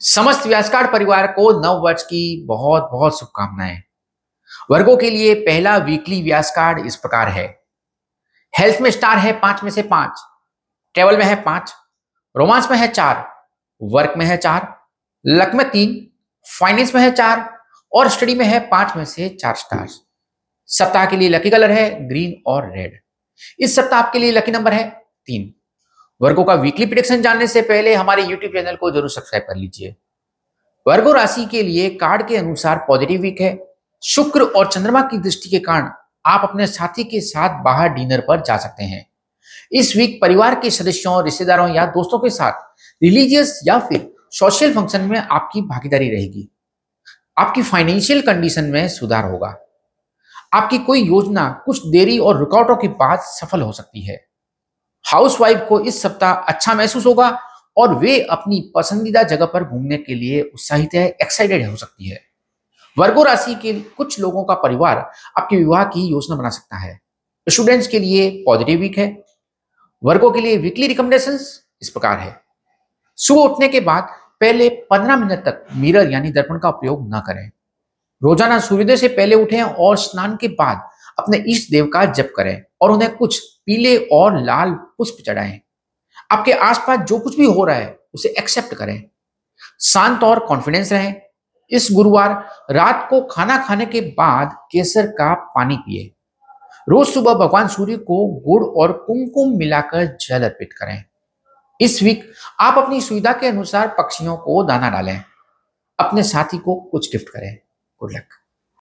समस्त व्यासकार परिवार को नव वर्ष की बहुत बहुत शुभकामनाएँ। वर्गों के लिए पहला वीकली व्यास कार्ड इस प्रकार है। हेल्थ में स्टार है पाँच में से पाँच। ट्रेवल में है पाँच। रोमांस में है चार। वर्क में है चार। लक में तीन। फाइनेंस में है चार। और स्टडी में है पाँच में से चार स्टार्स सप्ताह के लिए लकी कलर है ग्रीन और रेड इस सप्ताह आपके लिए लकी नंबर है तीन। वर्गो का वीकली प्रिडिक्शन जानने से पहले हमारे यूट्यूब चैनल को ज़रूर सब्सक्राइब कर लीजिए। वर्गो राशि के लिए कार्ड के अनुसार पॉजिटिव वीक है। शुक्र और चंद्रमा की दृष्टि के कारण आप अपने साथी के साथ बाहर डिनर पर जा सकते हैं। इस वीक परिवार के सदस्यों, रिश्तेदारों या दोस्तों के साथ रिलीजियस या फिर सोशल फ़ंक्शन में आपकी भागीदारी रहेगी। आपकी फाइनेंशियल कंडीशन में सुधार होगा। आपकी कोई योजना कुछ देरी और रुकावटों के बाद सफल हो सकती है। हाउसवाइफ को इस सप्ताह अच्छा महसूस होगा और वे अपनी पसंदीदा जगह पर घूमने के लिए उत्साहित है एक्साइटेड हो सकती है। वर्गो राशि के कुछ लोगों का परिवार आपके विवाह की योजना बना सकता है। स्टूडेंट्स के लिए पॉजिटिव वीक है। वर्गो के लिए वीकली रिकमेंडेशन इस प्रकार है। सुबह उठने के बाद पहले पंद्रह मिनट तक मिरर यानी दर्पण का उपयोग न करें। रोज़ाना सूर्योदय से पहले उठें और स्नान के बाद अपने इष्ट देव का जप करें और उन्हें कुछ पीले और लाल पुष्प चढ़ाएँ। आपके आसपास जो कुछ भी हो रहा है, उसे एक्सेप्ट करें। शांत और कॉन्फिडेंस रहें। इस गुरुवार रात को खाना खाने के बाद केसर का पानी पिए। रोज सुबह भगवान सूर्य को गुड़ और कुमकुम मिलाकर जल अर्पित करें। इस वीक आप अपनी सुविधा के अनुसार पक्षियों को दाना डालें। अपने साथी को कुछ गिफ्ट करें। Good luck